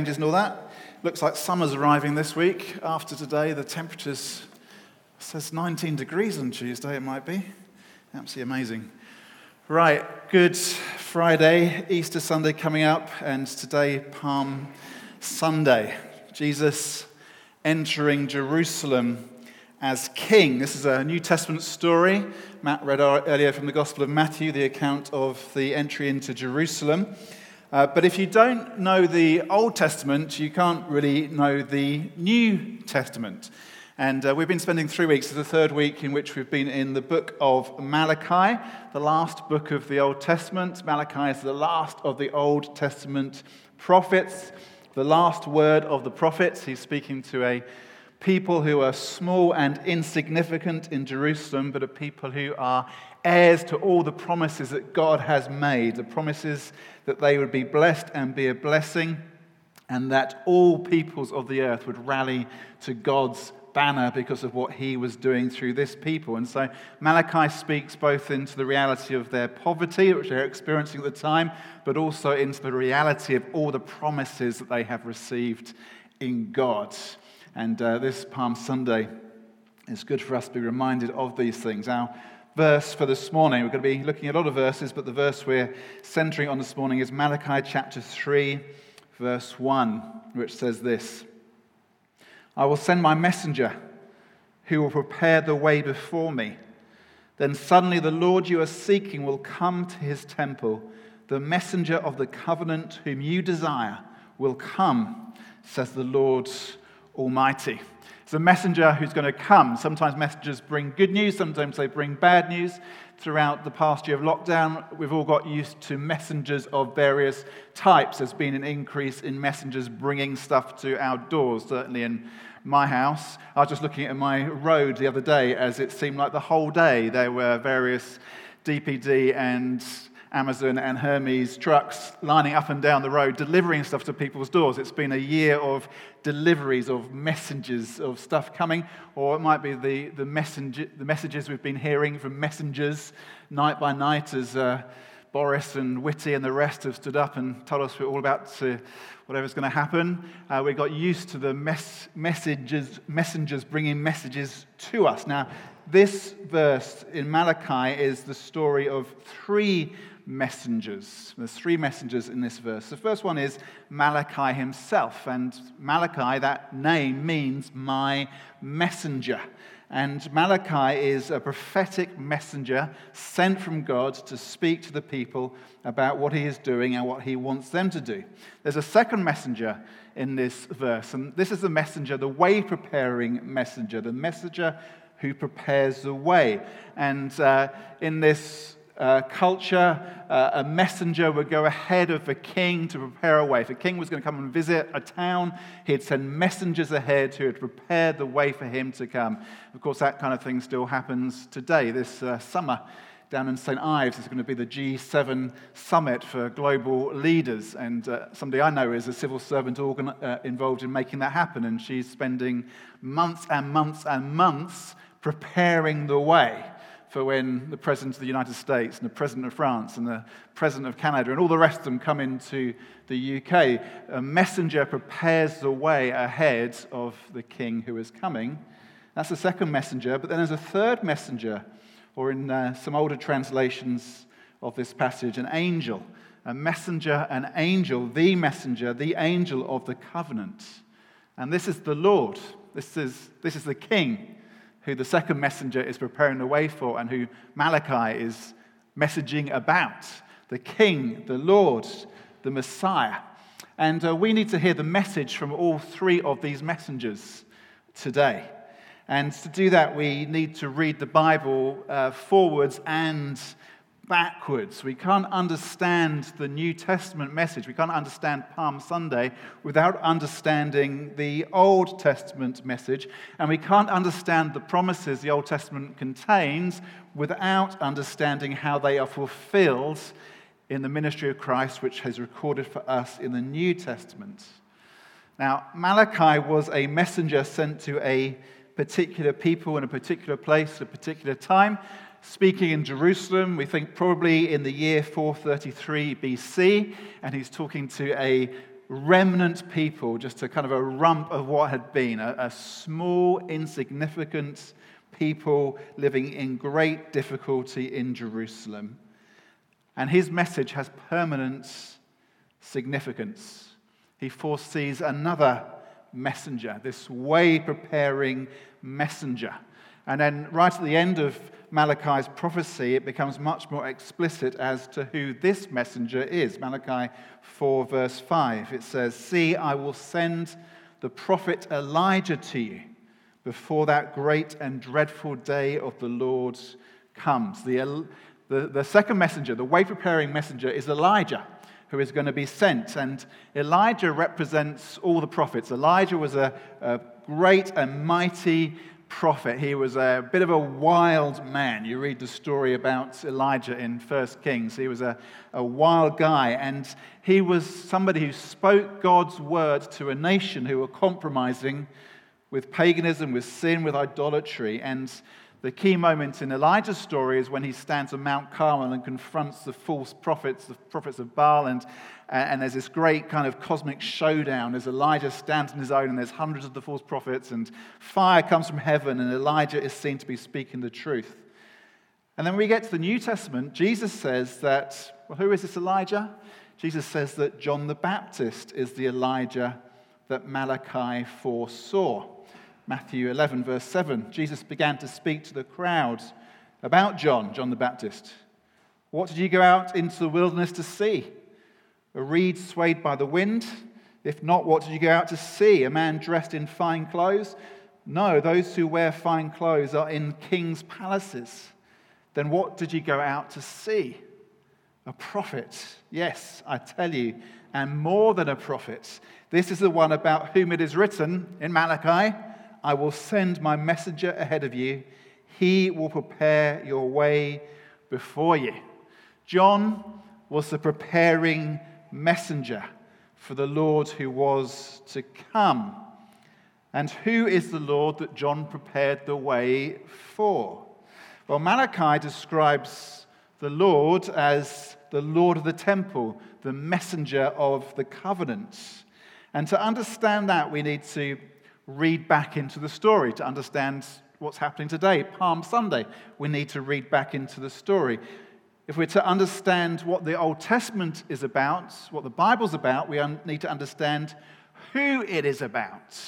changes and all that. Looks like summer's arriving this week. After today, the temperatures says 19 degrees on Tuesday. It might be absolutely amazing. Right, Good Friday, Easter Sunday coming up, and today Palm Sunday. Jesus entering Jerusalem as king. This is a New Testament story. Matt read earlier from the Gospel of Matthew the account of the entry into Jerusalem. Uh, but if you don't know the Old Testament, you can't really know the New Testament. And uh, we've been spending three weeks, this is the third week in which we've been in the book of Malachi, the last book of the Old Testament. Malachi is the last of the Old Testament prophets, the last word of the prophets. He's speaking to a people who are small and insignificant in Jerusalem, but a people who are heirs to all the promises that God has made, the promises that they would be blessed and be a blessing, and that all peoples of the earth would rally to God's banner because of what he was doing through this people. And so Malachi speaks both into the reality of their poverty, which they're experiencing at the time, but also into the reality of all the promises that they have received in God. And uh, this Palm Sunday is good for us to be reminded of these things. Our verse for this morning, we're going to be looking at a lot of verses, but the verse we're centering on this morning is Malachi chapter 3, verse 1, which says this I will send my messenger who will prepare the way before me. Then suddenly the Lord you are seeking will come to his temple. The messenger of the covenant whom you desire will come, says the Lord Almighty. It's a messenger who's going to come. Sometimes messengers bring good news, sometimes they bring bad news. Throughout the past year of lockdown, we've all got used to messengers of various types. There's been an increase in messengers bringing stuff to our doors, certainly in my house. I was just looking at my road the other day as it seemed like the whole day there were various DPD and Amazon and Hermes trucks lining up and down the road delivering stuff to people's doors. It's been a year of deliveries, of messengers, of stuff coming, or it might be the, the, messenger, the messages we've been hearing from messengers night by night as uh, Boris and Whitty and the rest have stood up and told us we're all about to whatever's going to happen. Uh, we got used to the mess, messages, messengers bringing messages to us. Now, this verse in Malachi is the story of three messengers. There's three messengers in this verse. The first one is Malachi himself. And Malachi, that name means my messenger. And Malachi is a prophetic messenger sent from God to speak to the people about what he is doing and what he wants them to do. There's a second messenger in this verse, and this is the messenger, the way preparing messenger, the messenger who prepares the way. And uh, in this uh, culture, uh, a messenger would go ahead of the king to prepare a way. If a king was going to come and visit a town, he'd send messengers ahead who had prepared the way for him to come. Of course, that kind of thing still happens today. This uh, summer, down in St. Ives is going to be the G7 summit for global leaders. And uh, somebody I know is a civil servant organ- uh, involved in making that happen. And she's spending months and months and months preparing the way for when the President of the United States and the President of France and the President of Canada and all the rest of them come into the UK. A messenger prepares the way ahead of the king who is coming. That's the second messenger. But then there's a third messenger, or in uh, some older translations of this passage, an angel. A messenger, an angel, the messenger, the angel of the covenant. And this is the Lord. This is, this is the king who the second messenger is preparing the way for and who Malachi is messaging about the King, the Lord, the Messiah. And uh, we need to hear the message from all three of these messengers today. And to do that, we need to read the Bible uh, forwards and backwards. We can't understand the New Testament message. We can't understand Palm Sunday without understanding the Old Testament message. And we can't understand the promises the Old Testament contains without understanding how they are fulfilled in the ministry of Christ, which has recorded for us in the New Testament. Now, Malachi was a messenger sent to a particular people in a particular place at a particular time speaking in Jerusalem, we think probably in the year 433 BC, and he's talking to a remnant people, just a kind of a rump of what had been, a, a small, insignificant people living in great difficulty in Jerusalem. And his message has permanent significance. He foresees another messenger, this way preparing messenger. And then, right at the end of Malachi's prophecy, it becomes much more explicit as to who this messenger is. Malachi 4, verse 5. It says, See, I will send the prophet Elijah to you before that great and dreadful day of the Lord comes. The, the, the second messenger, the way preparing messenger, is Elijah who is going to be sent. And Elijah represents all the prophets. Elijah was a, a, great and mighty prophet. He was a bit of a wild man. You read the story about Elijah in 1 Kings. He was a, a wild guy, and he was somebody who spoke God's word to a nation who were compromising with paganism, with sin, with idolatry. And the key moment in Elijah's story is when he stands on Mount Carmel and confronts the false prophets, the prophets of Baal, and, and there's this great kind of cosmic showdown as Elijah stands on his own and there's hundreds of the false prophets, and fire comes from heaven, and Elijah is seen to be speaking the truth. And then when we get to the New Testament, Jesus says that, well, who is this Elijah? Jesus says that John the Baptist is the Elijah that Malachi foresaw. Matthew 11, verse 7, Jesus began to speak to the crowd about John, John the Baptist. What did you go out into the wilderness to see? A reed swayed by the wind? If not, what did you go out to see? A man dressed in fine clothes? No, those who wear fine clothes are in king's palaces. Then what did you go out to see? A prophet. Yes, I tell you, and more than a prophet. This is the one about whom it is written in Malachi. I will send my messenger ahead of you. He will prepare your way before you. John was the preparing messenger for the Lord who was to come. And who is the Lord that John prepared the way for? Well, Malachi describes the Lord as the Lord of the temple, the messenger of the covenant. And to understand that, we need to read back into the story to understand what's happening today. Palm Sunday, we need to read back into the story. If we're to understand what the Old Testament is about, what the Bible's about, we need to understand who it is about.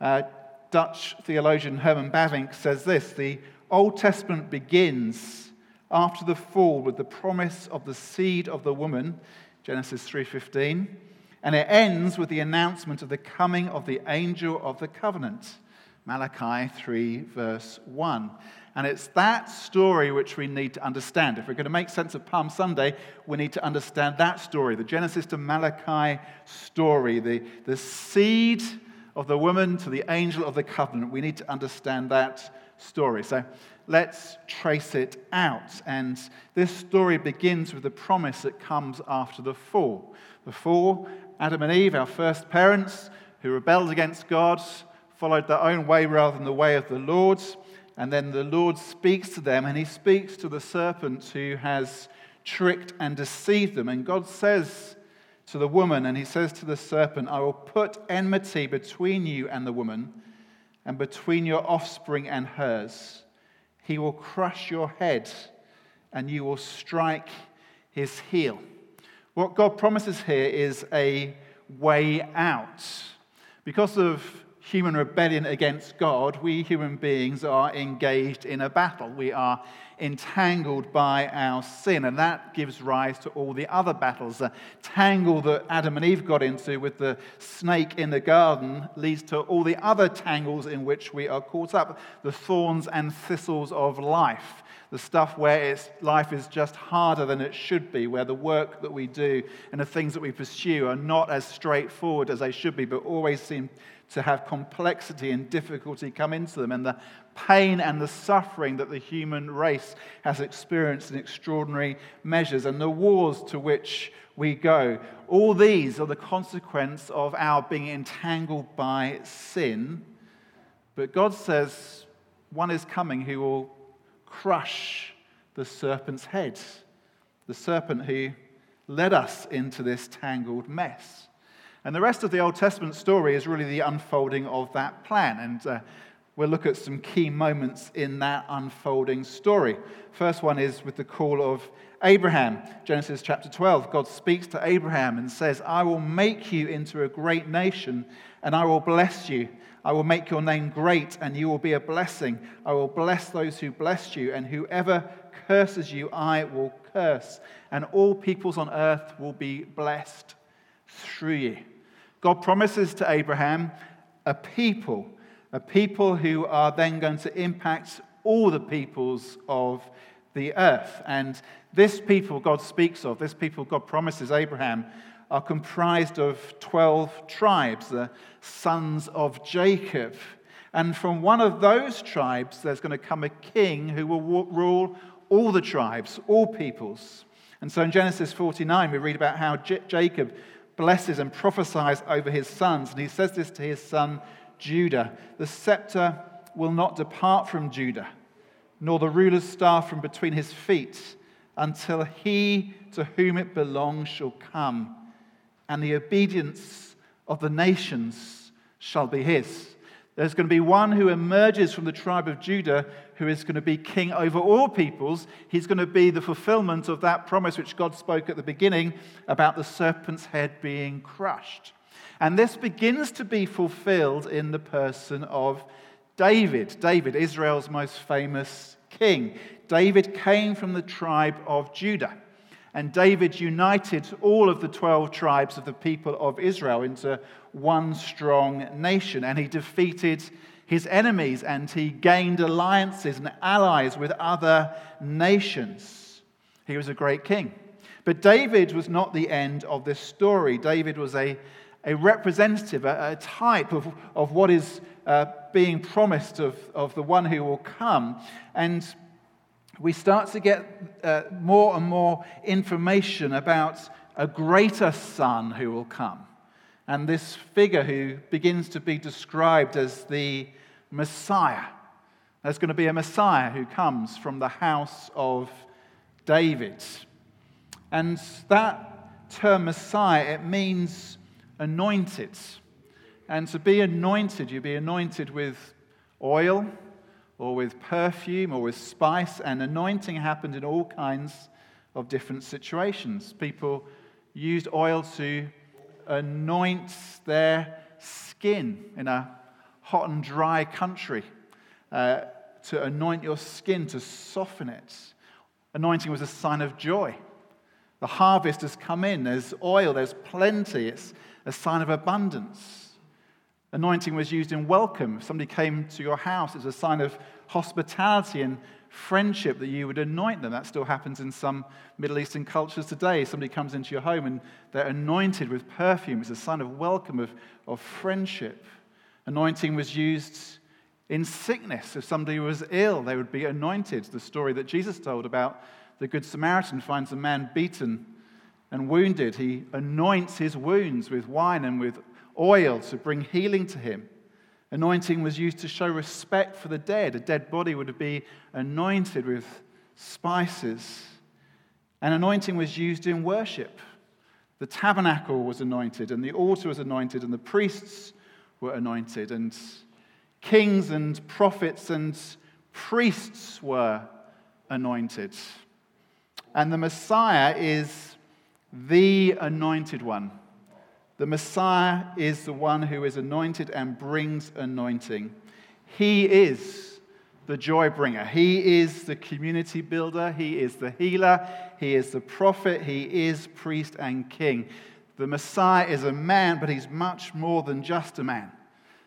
Uh, Dutch theologian Herman Bavinck says this The Old Testament begins after the fall with the promise of the seed of the woman, Genesis 3:15 and it ends with the announcement of the coming of the angel of the covenant, Malachi 3, verse 1. And it's that story which we need to understand. If we're going to make sense of Palm Sunday, we need to understand that story, the Genesis to Malachi story, the, the seed of the woman to the angel of the covenant. We need to understand that story. So let's trace it out. And this story begins with the promise that comes after the fall. The fall Adam and Eve, our first parents, who rebelled against God, followed their own way rather than the way of the Lord. And then the Lord speaks to them, and he speaks to the serpent who has tricked and deceived them. And God says to the woman, and he says to the serpent, I will put enmity between you and the woman, and between your offspring and hers. He will crush your head, and you will strike his heel. What God promises here is a way out. Because of human rebellion against God, we human beings are engaged in a battle. We are entangled by our sin, and that gives rise to all the other battles. The tangle that Adam and Eve got into with the snake in the garden leads to all the other tangles in which we are caught up the thorns and thistles of life the stuff where life is just harder than it should be, where the work that we do and the things that we pursue are not as straightforward as they should be, but always seem to have complexity and difficulty come into them, and the pain and the suffering that the human race has experienced in extraordinary measures, and the wars to which we go. All these are the consequence of our being entangled by sin. But God says one is coming who will crush the serpent's head. The serpent who led us into this tangled mess. And the rest of the Old Testament story is really the unfolding of that plan. And uh, we'll look at some key moments in that unfolding story. First one is with the call of Abraham. Genesis chapter 12. God speaks to Abraham and says, I will make you into a great nation, and I will bless you. I will make your name great, and you will be a blessing. I will bless those who bless you, and whoever curses you, I will curse. And all peoples on earth will be blessed through you. God promises to Abraham a people, a people who are then going to impact all the peoples of the earth. And this people God speaks of, this people God promises Abraham, are comprised of 12 tribes, the sons of Jacob. And from one of those tribes, there's going to come a king who will rule all the tribes, all peoples. And so in Genesis 49, we read about how J- Jacob blesses and prophesies over his sons. And he says this to his son Judah The scepter will not depart from Judah, nor the ruler's staff from between his feet, until he to whom it belongs shall come, and the obedience of the nations shall be his. There's going to be one who emerges from the tribe of Judah who is going to be king over all peoples. He's going to be the fulfillment of that promise which God spoke at the beginning about the serpent's head being crushed. And this begins to be fulfilled in the person of David. David, Israel's most famous king. David came from the tribe of Judah. And David united all of the 12 tribes of the people of Israel into one strong nation. And he defeated his enemies and he gained alliances and allies with other nations. He was a great king. But David was not the end of this story. David was a, a representative, a, a type of, of what is uh, being promised of, of the one who will come. And we start to get uh, more and more information about a greater son who will come. And this figure who begins to be described as the Messiah. There's going to be a Messiah who comes from the house of David. And that term Messiah, it means anointed. And to be anointed, you be anointed with oil or with perfume or with spice, and anointing happened in all kinds of different situations. People used oil to anoint their skin in a hot and dry country, uh, to anoint your skin, to soften it. Anointing was a sign of joy. The harvest has come in, there's oil, there's plenty, it's a sign of abundance. Anointing was used in welcome. If somebody came to your house, it's a sign of hospitality and friendship that you would anoint them. That still happens in some Middle Eastern cultures today. Somebody comes into your home and they're anointed with perfume. It's a sign of welcome, of, of friendship. Anointing was used in sickness. If somebody was ill, they would be anointed. The story that Jesus told about the Good Samaritan finds a man beaten and wounded. He anoints his wounds with wine and with oil to bring healing to him. Anointing was used to show respect for the dead. A dead body would be anointed with spices. And anointing was used in worship. The tabernacle was anointed, and the altar was anointed, and the priests were anointed, and kings and prophets and priests were anointed. And the Messiah is the anointed one. The Messiah is the one who is anointed and brings anointing. He is the joy bringer. He is the community builder. He is the healer. He is the prophet. He is priest and king. The Messiah is a man, but he's much more than just a man.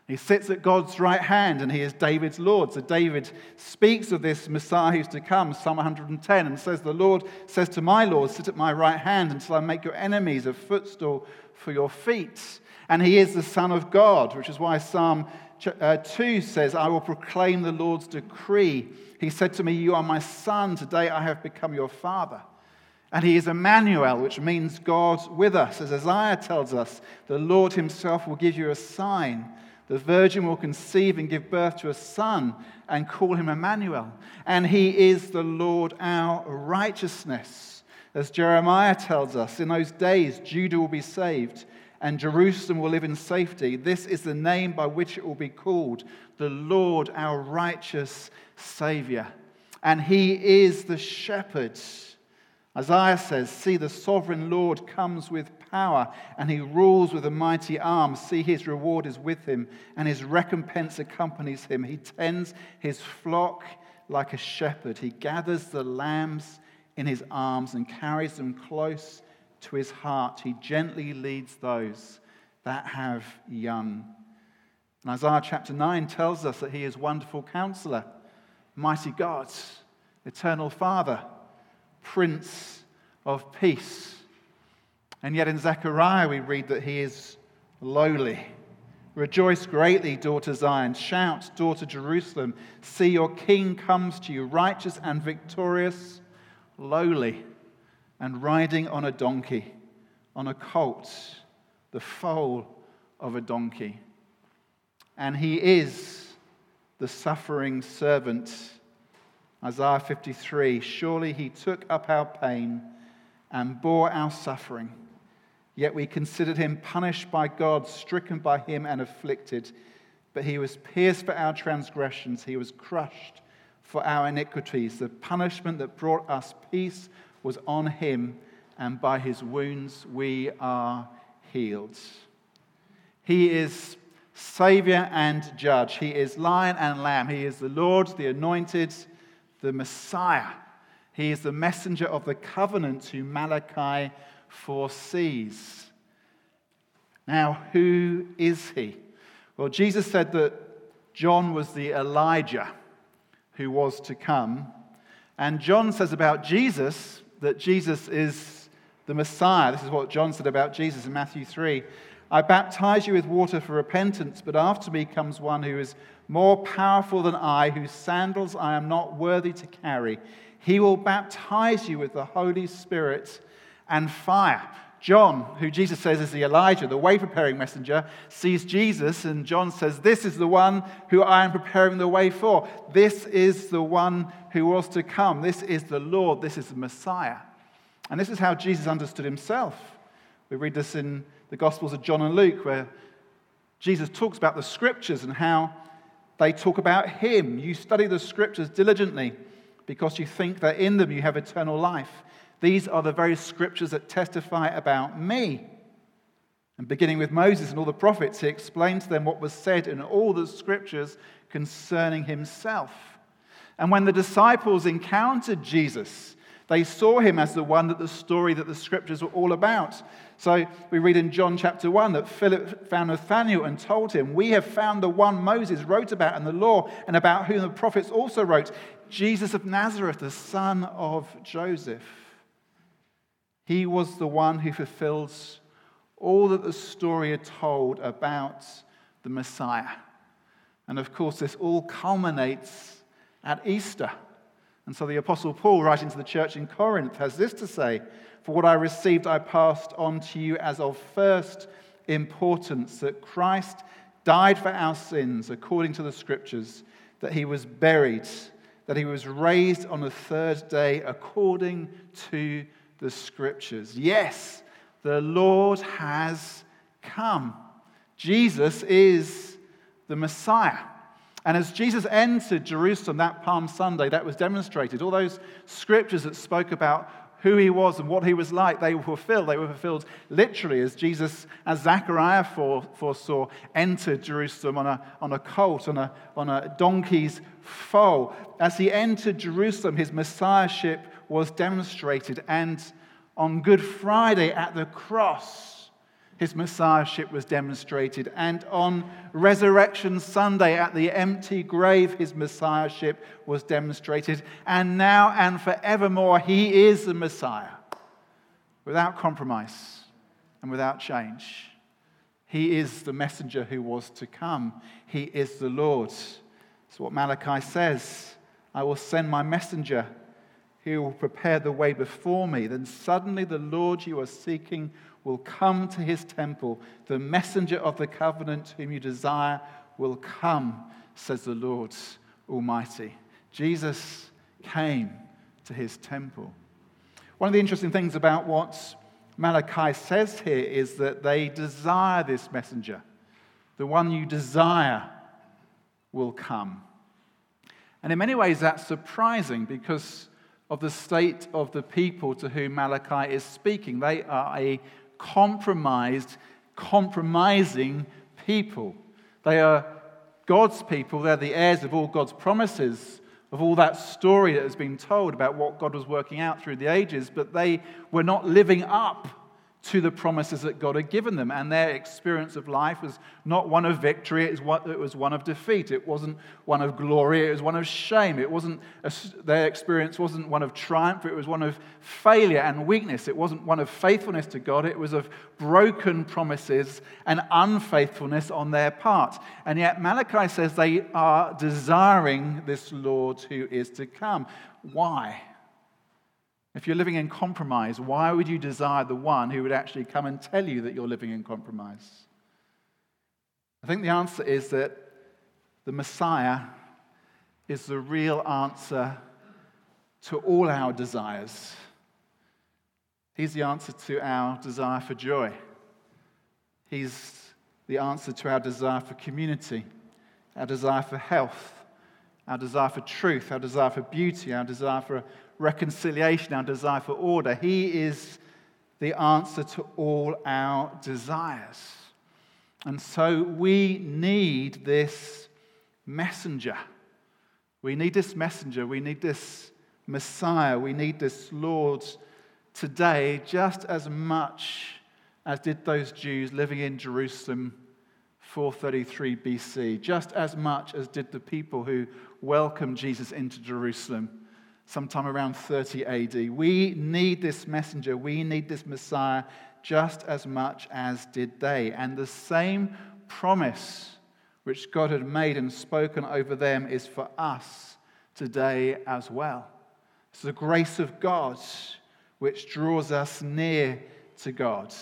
He sits at God's right hand and he is David's Lord. So David speaks of this Messiah who's to come, Psalm 110, and says, The Lord says to my Lord, Sit at my right hand until I make your enemies a footstool for your feet. And he is the Son of God, which is why Psalm uh, 2 says, I will proclaim the Lord's decree. He said to me, You are my son. Today I have become your father. And he is Emmanuel, which means God with us. As Isaiah tells us, the Lord himself will give you a sign. The virgin will conceive and give birth to a son and call him Emmanuel. And he is the Lord our righteousness. As Jeremiah tells us, in those days Judah will be saved and Jerusalem will live in safety. This is the name by which it will be called the Lord, our righteous Savior. And he is the shepherd. Isaiah says, See, the sovereign Lord comes with power, and he rules with a mighty arm. See, his reward is with him, and his recompense accompanies him. He tends his flock like a shepherd. He gathers the lambs in his arms and carries them close to his heart. He gently leads those that have young. And Isaiah chapter 9 tells us that he is wonderful counselor, mighty God, eternal Father, Prince of Peace. And yet in Zechariah we read that he is lowly. Rejoice greatly, daughter Zion. Shout, daughter Jerusalem. See, your king comes to you, righteous and victorious, lowly, and riding on a donkey, on a colt, the foal of a donkey. And he is the suffering servant. Isaiah 53 Surely he took up our pain and bore our suffering. Yet we considered him punished by God, stricken by him, and afflicted. But he was pierced for our transgressions, he was crushed for our iniquities. The punishment that brought us peace was on him, and by his wounds we are healed. He is Savior and Judge. He is Lion and Lamb. He is the Lord, the Anointed, the Messiah. He is the messenger of the covenant who Malachi foresees. Now, who is he? Well, Jesus said that John was the Elijah who was to come. And John says about Jesus that Jesus is the Messiah. This is what John said about Jesus in Matthew 3. I baptize you with water for repentance, but after me comes one who is more powerful than I, whose sandals I am not worthy to carry. He will baptize you with the Holy Spirit and fire. John, who Jesus says is the Elijah, the way preparing messenger, sees Jesus, and John says, This is the one who I am preparing the way for. This is the one who was to come. This is the Lord. This is the Messiah. And this is how Jesus understood himself. We read this in the Gospels of John and Luke, where Jesus talks about the scriptures and how they talk about him. You study the scriptures diligently because you think that in them you have eternal life. These are the very scriptures that testify about me. And beginning with Moses and all the prophets, he explained to them what was said in all the scriptures concerning himself. And when the disciples encountered Jesus, they saw him as the one that the story that the scriptures were all about. So we read in John chapter 1 that Philip found Nathanael and told him, We have found the one Moses wrote about in the law and about whom the prophets also wrote, Jesus of Nazareth, the son of Joseph. He was the one who fulfills all that the story had told about the Messiah. And of course, this all culminates at Easter. And so the Apostle Paul, writing to the church in Corinth, has this to say For what I received, I passed on to you as of first importance that Christ died for our sins according to the Scriptures, that he was buried, that he was raised on the third day according to the scriptures. Yes, the Lord has come. Jesus is the Messiah. And as Jesus entered Jerusalem that Palm Sunday, that was demonstrated. All those scriptures that spoke about who he was and what he was like, they were fulfilled. They were fulfilled literally as Jesus, as Zechariah foresaw, entered Jerusalem on a, on a colt, on a, on a donkey's foal. As he entered Jerusalem, his messiahship was demonstrated. And on Good Friday at the cross, his messiahship was demonstrated. And on Resurrection Sunday at the empty grave, his messiahship was demonstrated. And now and forevermore, he is the Messiah without compromise and without change. He is the messenger who was to come. He is the Lord. That's what Malachi says. I will send my messenger he will prepare the way before me. Then suddenly the Lord you are seeking will come to his temple. The messenger of the covenant whom you desire will come, says the Lord Almighty. Jesus came to his temple. One of the interesting things about what Malachi says here is that they desire this messenger. The one you desire will come. And in many ways, that's surprising because of the state of the people to whom Malachi is speaking. They are a compromised, compromising people. They are God's people, they're the heirs of all God's promises, of all that story that has been told about what God was working out through the ages, but they were not living up to the promises that God had given them. And their experience of life was not one of victory, it was one of defeat. It wasn't one of glory, it was one of shame. It wasn't a, their experience wasn't one of triumph, it was one of failure and weakness. It wasn't one of faithfulness to God, it was of broken promises and unfaithfulness on their part. And yet Malachi says they are desiring this Lord who is to come. Why? If you're living in compromise, why would you desire the one who would actually come and tell you that you're living in compromise? I think the answer is that the Messiah is the real answer to all our desires. He's the answer to our desire for joy. He's the answer to our desire for community, our desire for health, our desire for truth, our desire for beauty, our desire for reconciliation, our desire for order. He is the answer to all our desires. And so we need this messenger. We need this messenger. We need this Messiah. We need this Lord today just as much as did those Jews living in Jerusalem 433 BC, just as much as did the people who welcomed Jesus into Jerusalem sometime around 30 AD. We need this messenger, we need this Messiah just as much as did they. And the same promise which God had made and spoken over them is for us today as well. It's the grace of God which draws us near to God.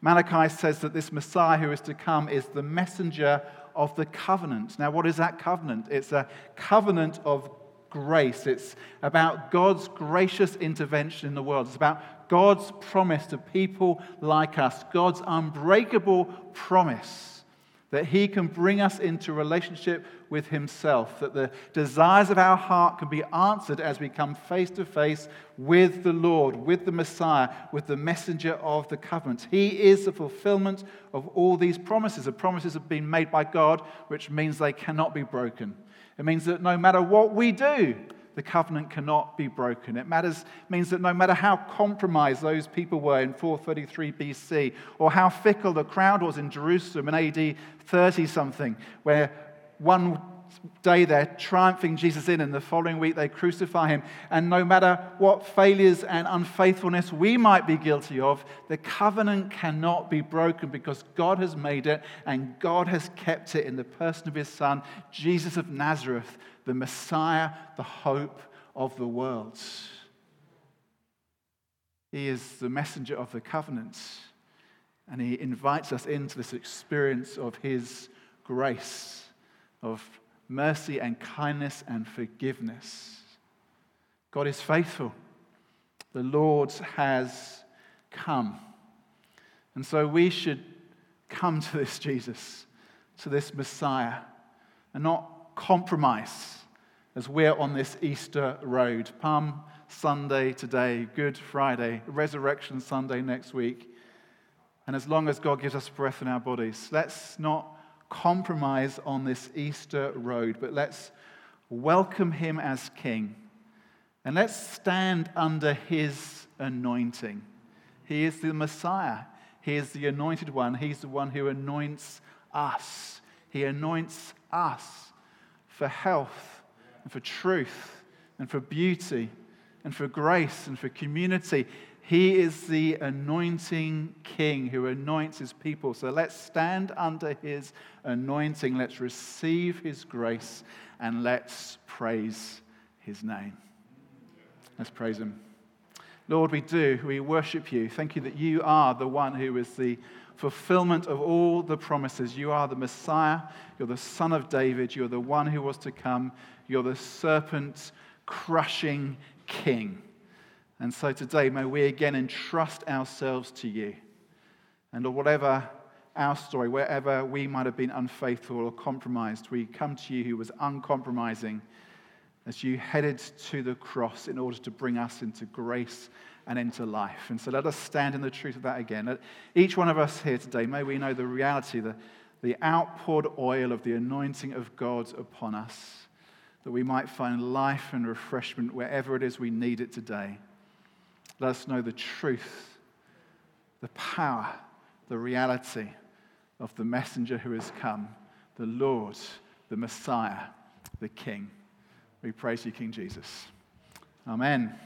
Malachi says that this Messiah who is to come is the messenger of the covenant. Now, what is that covenant? It's a covenant of grace. It's about God's gracious intervention in the world. It's about God's promise to people like us, God's unbreakable promise that He can bring us into relationship with Himself, that the desires of our heart can be answered as we come face to face with the Lord, with the Messiah, with the messenger of the covenant. He is the fulfillment of all these promises. The promises have been made by God, which means they cannot be broken. It means that no matter what we do, the covenant cannot be broken. It matters, means that no matter how compromised those people were in 433 BC, or how fickle the crowd was in Jerusalem in AD 30 something, where one day they're triumphing Jesus in, and the following week they crucify him. And no matter what failures and unfaithfulness we might be guilty of, the covenant cannot be broken because God has made it and God has kept it in the person of his Son, Jesus of Nazareth, the Messiah, the hope of the world. He is the messenger of the covenant, and he invites us into this experience of his grace, of mercy and kindness and forgiveness. God is faithful. The Lord has come. And so we should come to this Jesus, to this Messiah, and not compromise as we're on this Easter road. Palm Sunday today, Good Friday, Resurrection Sunday next week. And as long as God gives us breath in our bodies, let's not compromise on this Easter road, but let's welcome him as king. And let's stand under his anointing. He is the Messiah. He is the anointed one. He's the one who anoints us. He anoints us for health and for truth and for beauty and for grace and for community. He is the anointing king who anoints his people. So let's stand under his anointing. Let's receive his grace and let's praise his name. Let's praise him. Lord, we do. We worship you. Thank you that you are the one who is the fulfillment of all the promises. You are the Messiah. You're the Son of David. You're the one who was to come. You're the serpent crushing king And so today, may we again entrust ourselves to you. And whatever our story, wherever we might have been unfaithful or compromised, we come to you who was uncompromising as you headed to the cross in order to bring us into grace and into life. And so let us stand in the truth of that again. Let each one of us here today, may we know the reality, the, the outpoured oil of the anointing of God upon us, that we might find life and refreshment wherever it is we need it today. Let us know the truth, the power, the reality of the messenger who has come, the Lord, the Messiah, the King. We praise you, King Jesus. Amen.